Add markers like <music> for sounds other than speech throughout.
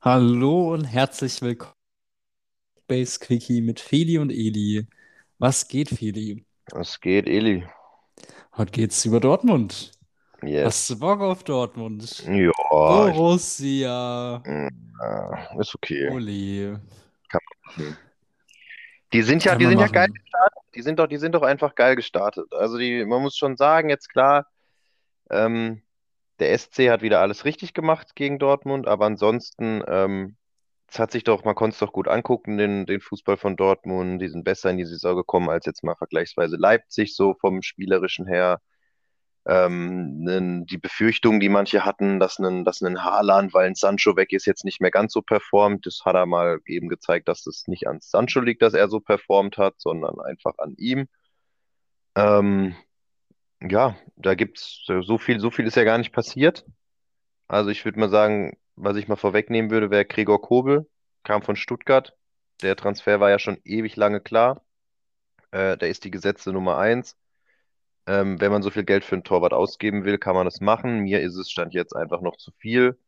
Hallo und herzlich willkommen Base Quickie mit Feli und Eli. Was geht, Feli? Was geht, Eli? Heute geht's über Dortmund. Yes. Hast du Bock auf Dortmund? Ja, ich, Borussia. äh, ist okay. Ole. Die sind ja, die sind ja machen. geil gestartet. Die sind doch, die sind doch einfach geil gestartet. Also die, man muss schon sagen, jetzt klar, ähm, der SC hat wieder alles richtig gemacht gegen Dortmund, aber ansonsten, ähm, es hat sich doch, man konnte es doch gut angucken, den, den Fußball von Dortmund. Die sind besser in die Saison gekommen als jetzt mal vergleichsweise Leipzig, so vom Spielerischen her. Ähm, die Befürchtung, die manche hatten, dass ein, dass ein Haaland, weil ein Sancho weg ist, jetzt nicht mehr ganz so performt, das hat er mal eben gezeigt, dass es nicht an Sancho liegt, dass er so performt hat, sondern einfach an ihm. Ähm, ja, da gibt's äh, so viel, so viel ist ja gar nicht passiert. Also ich würde mal sagen, was ich mal vorwegnehmen würde, wäre Gregor Kobel, kam von Stuttgart. Der Transfer war ja schon ewig lange klar. Äh, der ist die gesetzte Nummer eins. Ähm, wenn man so viel Geld für einen Torwart ausgeben will, kann man das machen. Mir ist es Stand jetzt einfach noch zu viel.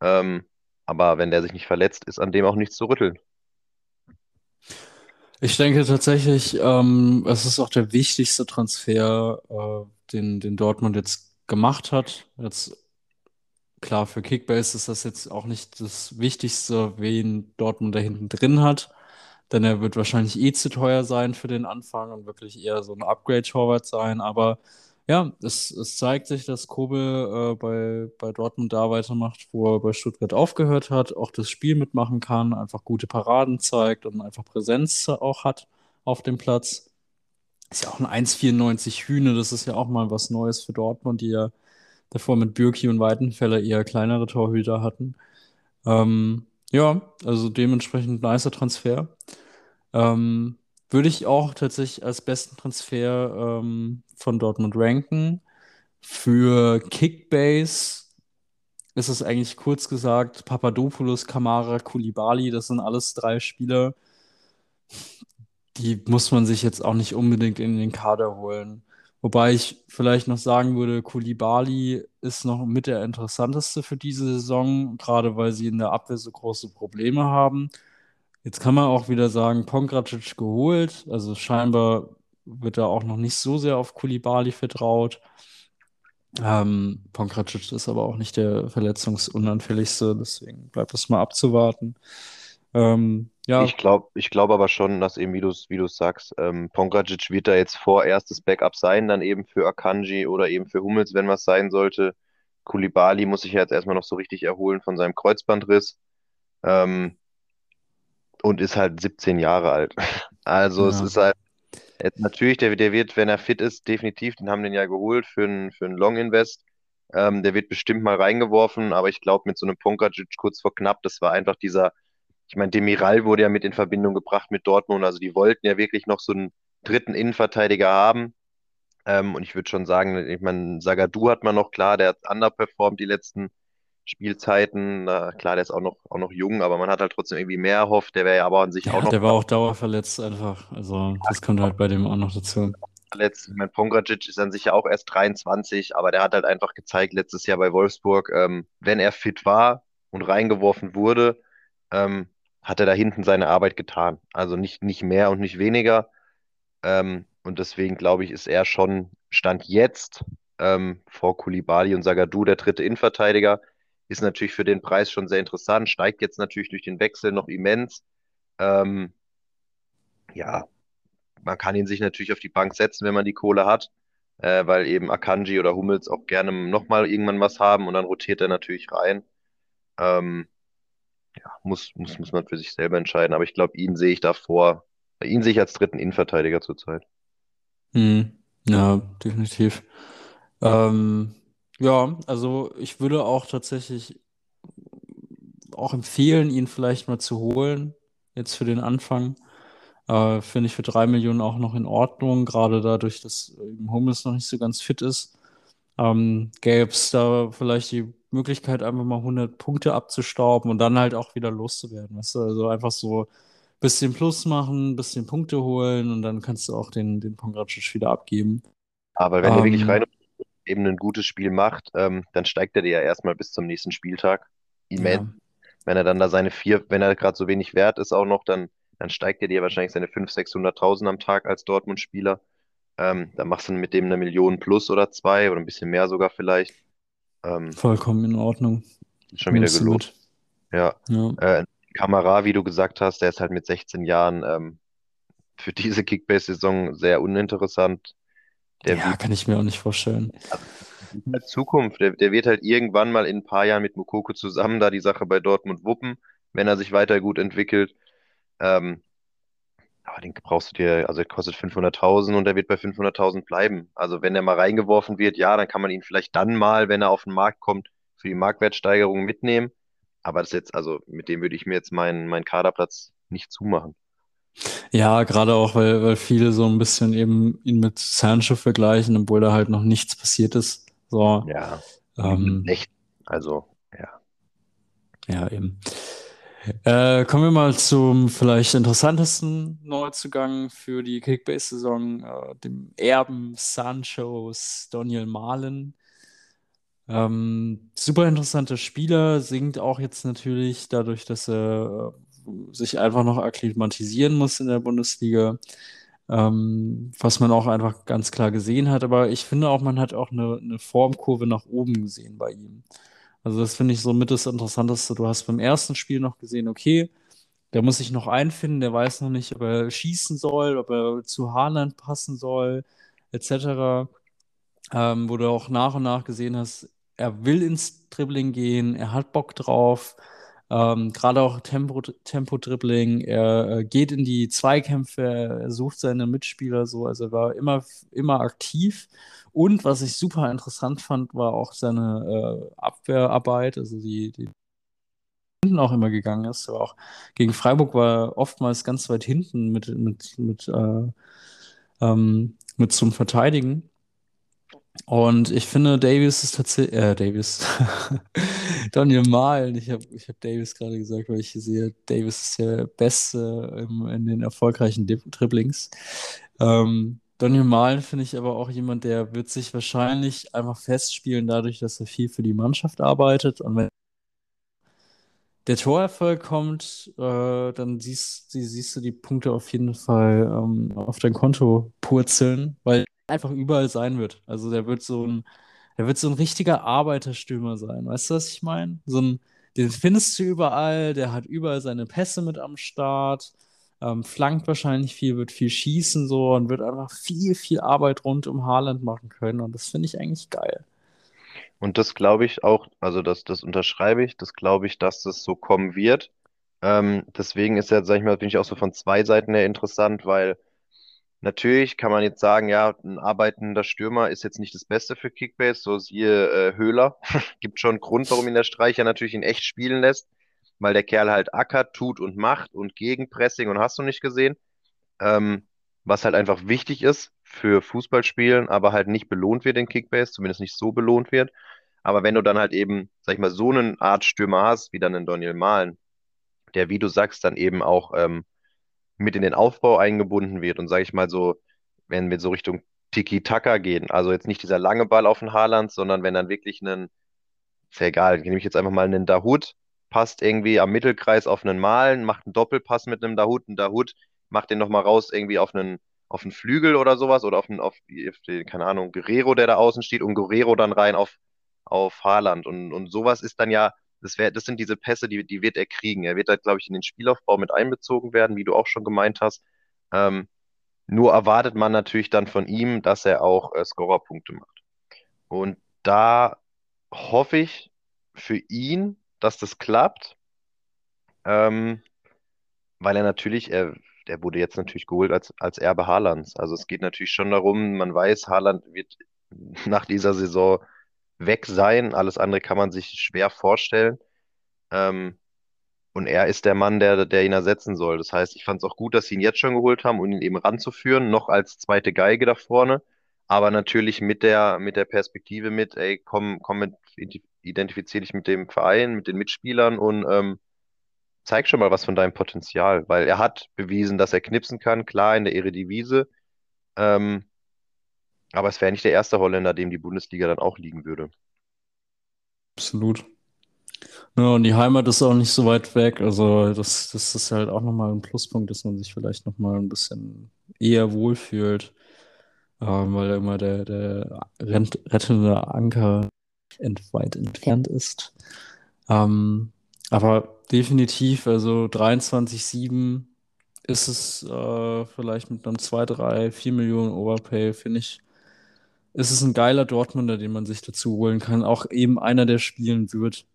Ähm, aber wenn der sich nicht verletzt, ist an dem auch nichts zu rütteln. Ich denke tatsächlich, ähm, es ist auch der wichtigste Transfer, äh, den, den Dortmund jetzt gemacht hat. Jetzt klar, für Kickbase ist das jetzt auch nicht das Wichtigste, wen Dortmund da hinten drin hat. Denn er wird wahrscheinlich eh zu teuer sein für den Anfang und wirklich eher so ein Upgrade-Torwart sein. Aber ja, es, es zeigt sich, dass Kobel äh, bei, bei Dortmund da weitermacht, wo er bei Stuttgart aufgehört hat, auch das Spiel mitmachen kann, einfach gute Paraden zeigt und einfach Präsenz auch hat auf dem Platz. Ist ja auch ein 1,94 Hühne, das ist ja auch mal was Neues für Dortmund, die ja davor mit Bürki und Weidenfeller eher kleinere Torhüter hatten. Ähm, ja, also dementsprechend nicer Transfer. Ähm, würde ich auch tatsächlich als besten Transfer ähm, von Dortmund ranken. Für Kickbase ist es eigentlich kurz gesagt Papadopoulos, Kamara, Koulibaly, das sind alles drei Spieler, die muss man sich jetzt auch nicht unbedingt in den Kader holen. Wobei ich vielleicht noch sagen würde, Koulibaly ist noch mit der interessanteste für diese Saison, gerade weil sie in der Abwehr so große Probleme haben. Jetzt kann man auch wieder sagen, Pongracic geholt, also scheinbar wird da auch noch nicht so sehr auf Koulibaly vertraut. Ähm, Pongracic ist aber auch nicht der verletzungsunanfälligste, deswegen bleibt es mal abzuwarten. Ähm, ja, Ich glaube, ich glaube aber schon, dass eben, wie du es sagst, ähm, Pongracic wird da jetzt vorerstes Backup sein, dann eben für Akanji oder eben für Hummels, wenn was sein sollte. Koulibaly muss sich ja jetzt erstmal noch so richtig erholen von seinem Kreuzbandriss. Ähm, und ist halt 17 Jahre alt. <laughs> Also es ja. ist halt, jetzt natürlich, der, der wird, wenn er fit ist, definitiv, den haben den ja geholt für einen für Long Invest. Ähm, der wird bestimmt mal reingeworfen, aber ich glaube, mit so einem Pongracic kurz vor knapp, das war einfach dieser, ich meine, Demiral wurde ja mit in Verbindung gebracht mit Dortmund, also die wollten ja wirklich noch so einen dritten Innenverteidiger haben. Ähm, und ich würde schon sagen, ich meine, Zagadou hat man noch, klar, der hat underperformed die letzten Spielzeiten. Na, klar, der ist auch noch, auch noch jung, aber man hat halt trotzdem irgendwie mehr erhofft. Der wäre ja aber an sich auch Ja, noch der war auch dauerverletzt einfach. Also, das kommt halt bei dem auch noch dazu. verletzt. Ich meine, Pongracic ist an sich ja auch erst 23, aber der hat halt einfach gezeigt letztes Jahr bei Wolfsburg, ähm, wenn er fit war und reingeworfen wurde, ähm, hat er da hinten seine Arbeit getan. Also nicht, nicht mehr und nicht weniger. Ähm, und deswegen glaube ich, ist er schon Stand jetzt ähm, vor Koulibaly und Zagadou der dritte Innenverteidiger. Ist natürlich für den Preis schon sehr interessant, steigt jetzt natürlich durch den Wechsel noch immens. Ähm, ja, man kann ihn sich natürlich auf die Bank setzen, wenn man die Kohle hat, äh, weil eben Akanji oder Hummels auch gerne nochmal irgendwann was haben und dann rotiert er natürlich rein. Ähm, ja, muss, muss, muss man für sich selber entscheiden, aber ich glaube, ihn sehe ich davor, ihn sehe ich als dritten Innenverteidiger zurzeit. Hm. Ja, definitiv. Ähm, ja, also ich würde auch tatsächlich auch empfehlen, ihn vielleicht mal zu holen, jetzt für den Anfang. Äh, finde ich für drei Millionen auch noch in Ordnung, gerade dadurch, dass eben Hummels noch nicht so ganz fit ist. Ähm, gäbe es da vielleicht die Möglichkeit, einfach mal 100 Punkte abzustauben und dann halt auch wieder loszuwerden. Weißt du? Also einfach so ein bisschen Plus machen, bisschen Punkte holen und dann kannst du auch den, den Pongracic wieder abgeben. Aber wenn er wirklich Ähm, rein und eben ein gutes Spiel macht, ähm, dann steigt er dir ja erstmal bis zum nächsten Spieltag immens. ja, Wenn er dann da seine vier, wenn er gerade so wenig wert ist auch noch, dann, dann steigt er dir wahrscheinlich seine 500.000, 600.000 am Tag als Dortmund-Spieler. Ähm, dann machst du mit dem eine Million plus oder zwei oder ein bisschen mehr sogar vielleicht. Ähm, vollkommen in Ordnung. schon wieder mit. Ja. Ja. Äh, Kamara, wie du gesagt hast, der ist halt mit 16 Jahren ähm, für diese Kickbase-Saison sehr uninteressant. Der Ja, wird kann ich mir auch nicht vorstellen. halt Zukunft. Der, der wird halt irgendwann mal in ein paar Jahren mit Mukoko zusammen da die Sache bei Dortmund wuppen, wenn er sich weiter gut entwickelt. Ähm, aber den brauchst du dir, also er kostet 500.000 und er wird bei 500.000 bleiben. Also wenn er mal reingeworfen wird, ja, dann kann man ihn vielleicht dann mal, wenn er auf den Markt kommt, für die Marktwertsteigerung mitnehmen. Aber das jetzt, also mit dem würde ich mir jetzt meinen, meinen Kaderplatz nicht zumachen. Ja, gerade auch, weil, weil viele so ein bisschen eben ihn mit Sancho vergleichen, obwohl da halt noch nichts passiert ist. So, Ja, ähm, echt. Also, ja. ja, eben. Äh, kommen wir mal zum vielleicht interessantesten Neuzugang für die Kickbase-Saison, äh, dem Erben Sanchos Daniel Malen. Ähm, super interessanter Spieler, singt auch jetzt natürlich dadurch, dass er äh, sich einfach noch akklimatisieren muss in der Bundesliga, ähm, was man auch einfach ganz klar gesehen hat. Aber ich finde auch, man hat auch eine, eine Formkurve nach oben gesehen bei ihm. Also das finde ich so mit das Interessanteste. Du hast beim ersten Spiel noch gesehen, okay, der muss sich noch einfinden, der weiß noch nicht, ob er schießen soll, ob er zu Haaland passen soll, etc. Ähm, wo du auch nach und nach gesehen hast, er will ins Dribbling gehen, er hat Bock drauf, ähm, gerade auch Tempo, Tempo-Dribbling, er äh, geht in die Zweikämpfe, er sucht seine Mitspieler so, also er war immer, immer aktiv. Und was ich super interessant fand, war auch seine äh, Abwehrarbeit, also die, die hinten auch immer gegangen ist. Aber auch gegen Freiburg war oftmals ganz weit hinten mit, mit, mit, äh, ähm, mit zum Verteidigen. Und ich finde, Davis ist tatsächlich, äh, Davis, <laughs> Daniel Mahlen, ich habe ich hab Davis gerade gesagt, weil ich hier sehe, Davis ist der Beste im, in den erfolgreichen Dribblings. Ähm, Daniel Mahlen finde ich aber auch jemand, der wird sich wahrscheinlich einfach festspielen, dadurch, dass er viel für die Mannschaft arbeitet. Und wenn der Torerfolg kommt, äh, dann siehst, sie- siehst du die Punkte auf jeden Fall ähm, auf dein Konto purzeln, weil einfach überall sein wird. Also der wird so ein, der wird so ein richtiger Arbeiterstürmer sein. Weißt du, was ich meine? So ein, den findest du überall, der hat überall seine Pässe mit am Start, ähm, flankt wahrscheinlich viel, wird viel schießen so und wird einfach viel, viel Arbeit rund um Haaland machen können. Und das finde ich eigentlich geil. Und das glaube ich auch, also das, das unterschreibe ich, das glaube ich, dass das so kommen wird. Ähm, deswegen ist ja, sag ich mal, bin ich auch so von zwei Seiten her interessant, weil natürlich kann man jetzt sagen, ja, ein arbeitender Stürmer ist jetzt nicht das Beste für Kickbase, so siehe äh, Höhler. <laughs> Gibt schon einen Grund, warum ihn der Streicher natürlich in echt spielen lässt, weil der Kerl halt ackert, tut und macht und Gegenpressing und hast du nicht gesehen. Ähm, was halt einfach wichtig ist für Fußballspielen, aber halt nicht belohnt wird in Kickbase, zumindest nicht so belohnt wird. Aber wenn du dann halt eben, sag ich mal, so eine Art Stürmer hast, wie dann in Daniel Mahlen, der, wie du sagst, dann eben auch ähm, mit in den Aufbau eingebunden wird und sag ich mal so, wenn wir so Richtung Tiki-Taka gehen, also jetzt nicht dieser lange Ball auf den Haaland, sondern wenn dann wirklich ein, ist ja egal, nehme ich jetzt einfach mal einen Dahut, passt irgendwie am Mittelkreis auf einen Malen, macht einen Doppelpass mit einem Dahut, ein Dahut macht den nochmal raus irgendwie auf einen, auf einen Flügel oder sowas oder auf, einen, auf, auf den, keine Ahnung, Guerrero, der da außen steht und Guerrero dann rein auf, auf Haaland und, und sowas ist dann ja, das wär, das sind diese Pässe, die, die wird er kriegen. Er wird halt, glaube ich, in den Spielaufbau mit einbezogen werden, wie du auch schon gemeint hast. Ähm, nur erwartet man natürlich dann von ihm, dass er auch äh, Scorerpunkte macht. Und da hoffe ich für ihn, dass das klappt, ähm, weil er natürlich, er, der wurde jetzt natürlich geholt als, als Erbe Haalands. Also es geht natürlich schon darum, man weiß, Haaland wird <laughs> nach dieser Saison weg sein. Alles andere kann man sich schwer vorstellen. Ähm, und er ist der Mann, der, der ihn ersetzen soll. Das heißt, ich fand es auch gut, dass sie ihn jetzt schon geholt haben, um ihn eben ranzuführen, noch als zweite Geige da vorne. Aber natürlich mit der, mit der Perspektive mit, ey, komm, komm mit, identifiziere dich mit dem Verein, mit den Mitspielern und ähm, zeig schon mal was von deinem Potenzial, weil er hat bewiesen, dass er knipsen kann, klar in der Eredivisie. Ähm, aber es wäre nicht der erste Holländer, dem die Bundesliga dann auch liegen würde. Absolut. Ja, und die Heimat ist auch nicht so weit weg. Also das, das ist halt auch nochmal ein Pluspunkt, dass man sich vielleicht nochmal ein bisschen eher wohlfühlt, ähm, weil immer der, der rettende Anker ent weit entfernt ist. Ähm, aber definitiv, also 23,7 ist es äh, vielleicht mit einem 2, 3, 4 Millionen Overpay, finde ich, ist es ein geiler Dortmunder, den man sich dazu holen kann. Auch eben einer, der spielen wird.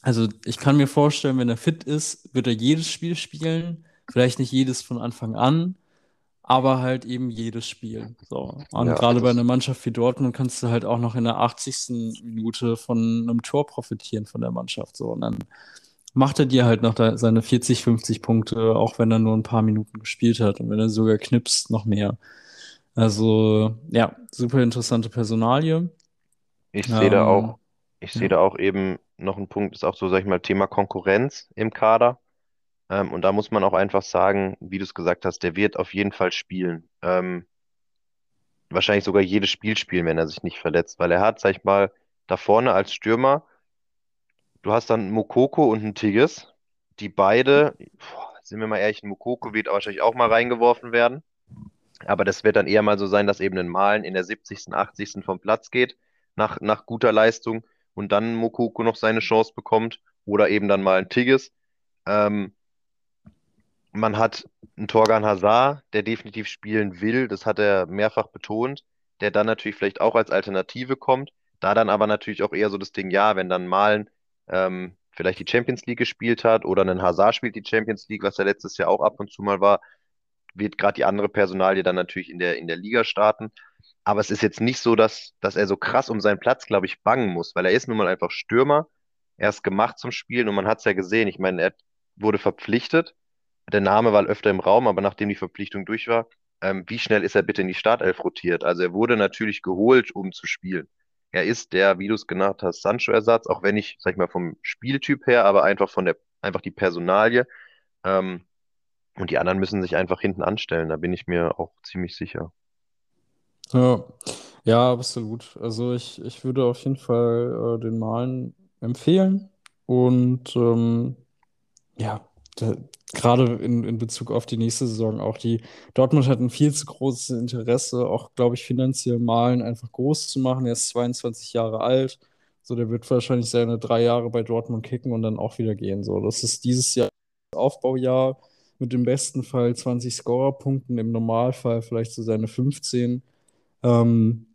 Also ich kann mir vorstellen, wenn er fit ist, wird er jedes Spiel spielen. Vielleicht nicht jedes von Anfang an, aber halt eben jedes Spiel. So. Und Ja, gerade bei einer Mannschaft wie Dortmund kannst du halt auch noch in der 80. Minute von einem Tor profitieren von der Mannschaft. So. Und dann macht er dir halt noch seine 40, 50 Punkte, auch wenn er nur ein paar Minuten gespielt hat. Und wenn er sogar knipst, noch mehr. Also, ja, super interessante Personalie. ich sehe da Ähm, auch, ich sehe ja. da auch eben noch ein Punkt, ist auch so, sag ich mal, Thema Konkurrenz im Kader. Ähm, und da muss man auch einfach sagen, wie du es gesagt hast, der wird auf jeden Fall spielen. Ähm, wahrscheinlich sogar jedes Spiel spielen, wenn er sich nicht verletzt, weil er hat, sag ich mal, da vorne als Stürmer, du hast dann Mokoko und einen Tigges, die beide, boah, sind wir mal ehrlich, ein Mokoko wird wahrscheinlich auch mal reingeworfen werden. Aber das wird dann eher mal so sein, dass eben ein Malen in der 70., 80. vom Platz geht, nach, nach guter Leistung und dann Mokoko noch seine Chance bekommt oder eben dann mal ein Tigges. Ähm, man hat einen Torgan Hazard, der definitiv spielen will, das hat er mehrfach betont, der dann natürlich vielleicht auch als Alternative kommt. Da dann aber natürlich auch eher so das Ding, ja, wenn dann Malen ähm, vielleicht die Champions League gespielt hat oder ein Hazard spielt die Champions League, was er letztes Jahr auch ab und zu mal war, wird gerade die andere Personalie dann natürlich in der, in der Liga starten. Aber es ist jetzt nicht so, dass, dass er so krass um seinen Platz, glaube ich, bangen muss, weil er ist nun mal einfach Stürmer. Er ist gemacht zum Spielen und man hat es ja gesehen. Ich meine, er wurde verpflichtet. Der Name war öfter im Raum, aber nachdem die Verpflichtung durch war, ähm, wie schnell ist er bitte in die Startelf rotiert? Also er wurde natürlich geholt, um zu spielen. Er ist der, wie du es genannt hast, Sancho-Ersatz, auch wenn ich, sag ich mal, vom Spieltyp her, aber einfach von der, einfach die Personalie. Ähm, und die anderen müssen sich einfach hinten anstellen, da bin ich mir auch ziemlich sicher. Ja, ja, absolut. Also ich, ich würde auf jeden Fall äh, den Malen empfehlen. Und ähm, ja, da, gerade in, in Bezug auf die nächste Saison auch die Dortmund hat ein viel zu großes Interesse, auch glaube ich finanziell Malen einfach groß zu machen. Er ist 22 Jahre alt, so der wird wahrscheinlich seine drei Jahre bei Dortmund kicken und dann auch wieder gehen. So, das ist dieses Jahr Aufbaujahr mit im besten Fall 20 Scorerpunkten, im Normalfall vielleicht so seine 15. Ähm,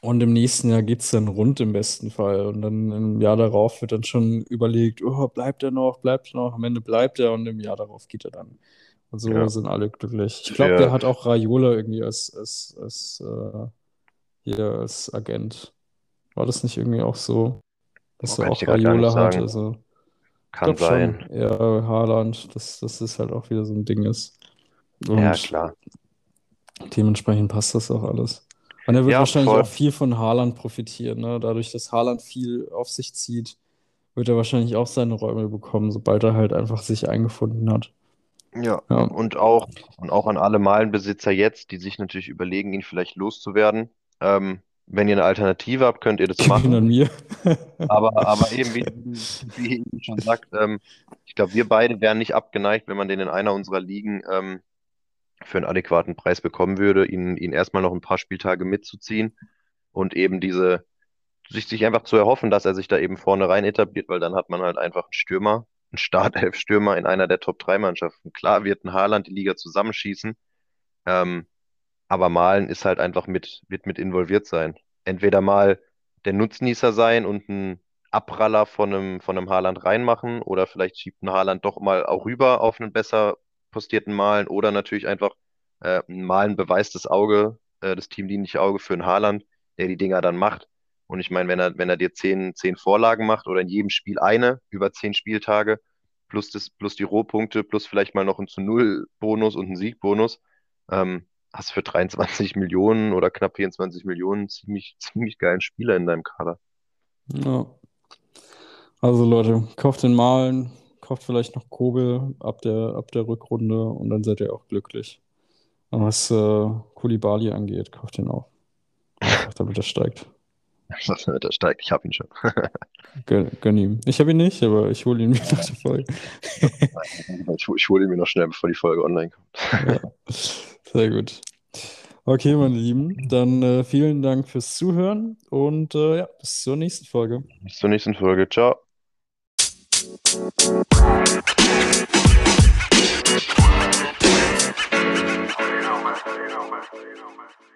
und im nächsten Jahr geht es dann rund im besten Fall. Und dann im Jahr darauf wird dann schon überlegt, oh, bleibt er noch, bleibt er noch. Am Ende bleibt er und im Jahr darauf geht er dann. Und so Ja, sind alle glücklich. Ich glaube, der der, hat auch Raiola irgendwie als, als, als, äh, hier als Agent. War das nicht irgendwie auch so, dass oh, er auch Raiola hat? Also, Kann schon, sein. ja, Haaland, dass, das halt auch wieder so ein Ding ist. Ja, Und klar. Dementsprechend passt das auch alles. Und er wird Ja, wahrscheinlich auch voll. viel von Haaland profitieren, ne? Dadurch, dass Haaland viel auf sich zieht, wird er wahrscheinlich auch seine Räume bekommen, sobald er halt einfach sich eingefunden hat. Ja, Ja, und auch, und auch an alle Malenbesitzer jetzt, die sich natürlich überlegen, ihn vielleicht loszuwerden. Ähm, wenn ihr eine Alternative habt, könnt ihr das <laughs> machen. an mir. Aber, aber eben, wie, wie eben schon sagt, ähm, ich glaube, wir beide wären nicht abgeneigt, wenn man den in einer unserer Ligen ähm, für einen adäquaten Preis bekommen würde, ihn, ihn erstmal noch ein paar Spieltage mitzuziehen und eben diese, sich, sich einfach zu erhoffen, dass er sich da eben vorne rein etabliert, weil dann hat man halt einfach einen Stürmer, einen Startelf-Stürmer in einer der Top-3-Mannschaften. Klar wird ein Haaland die Liga zusammenschießen, ähm, aber Malen ist halt einfach mit, wird mit involviert sein. Entweder mal der Nutznießer sein und einen Abpraller von einem, von einem Haaland reinmachen oder vielleicht schiebt ein Haaland doch mal auch rüber auf einen besser postierten Malen oder natürlich einfach äh, ein Malen beweist das Auge, äh, das teamdienliche Auge für einen Haaland, der die Dinger dann macht. Und ich meine, wenn er, wenn er dir zehn, zehn Vorlagen macht oder in jedem Spiel eine über zehn Spieltage, plus, das, plus die Rohpunkte, plus vielleicht mal noch einen zu Null Bonus und einen Siegbonus, ähm, hast für 23 Millionen oder knapp 24 Millionen ziemlich, <laughs> ziemlich geilen Spieler in deinem Kader. Ja. Also Leute, kauft den Malen, kauft vielleicht noch Kobel ab der, ab der Rückrunde und dann seid ihr auch glücklich. Und was äh, Kulibali angeht, kauft ihn auch. Einfach <laughs> damit er steigt. <laughs> der steigt. Ich habe ihn schon. <laughs> gönn, ihm. Ich habe ihn nicht, aber ich hole ihn mir nach der Folge. <laughs> ich, ich hole ihn mir noch schnell, bevor die Folge online kommt. ja. Sehr gut. Okay, meine Lieben, dann äh, vielen Dank fürs Zuhören und äh, ja, bis zur nächsten Folge. Bis zur nächsten Folge. Ciao. you know, man.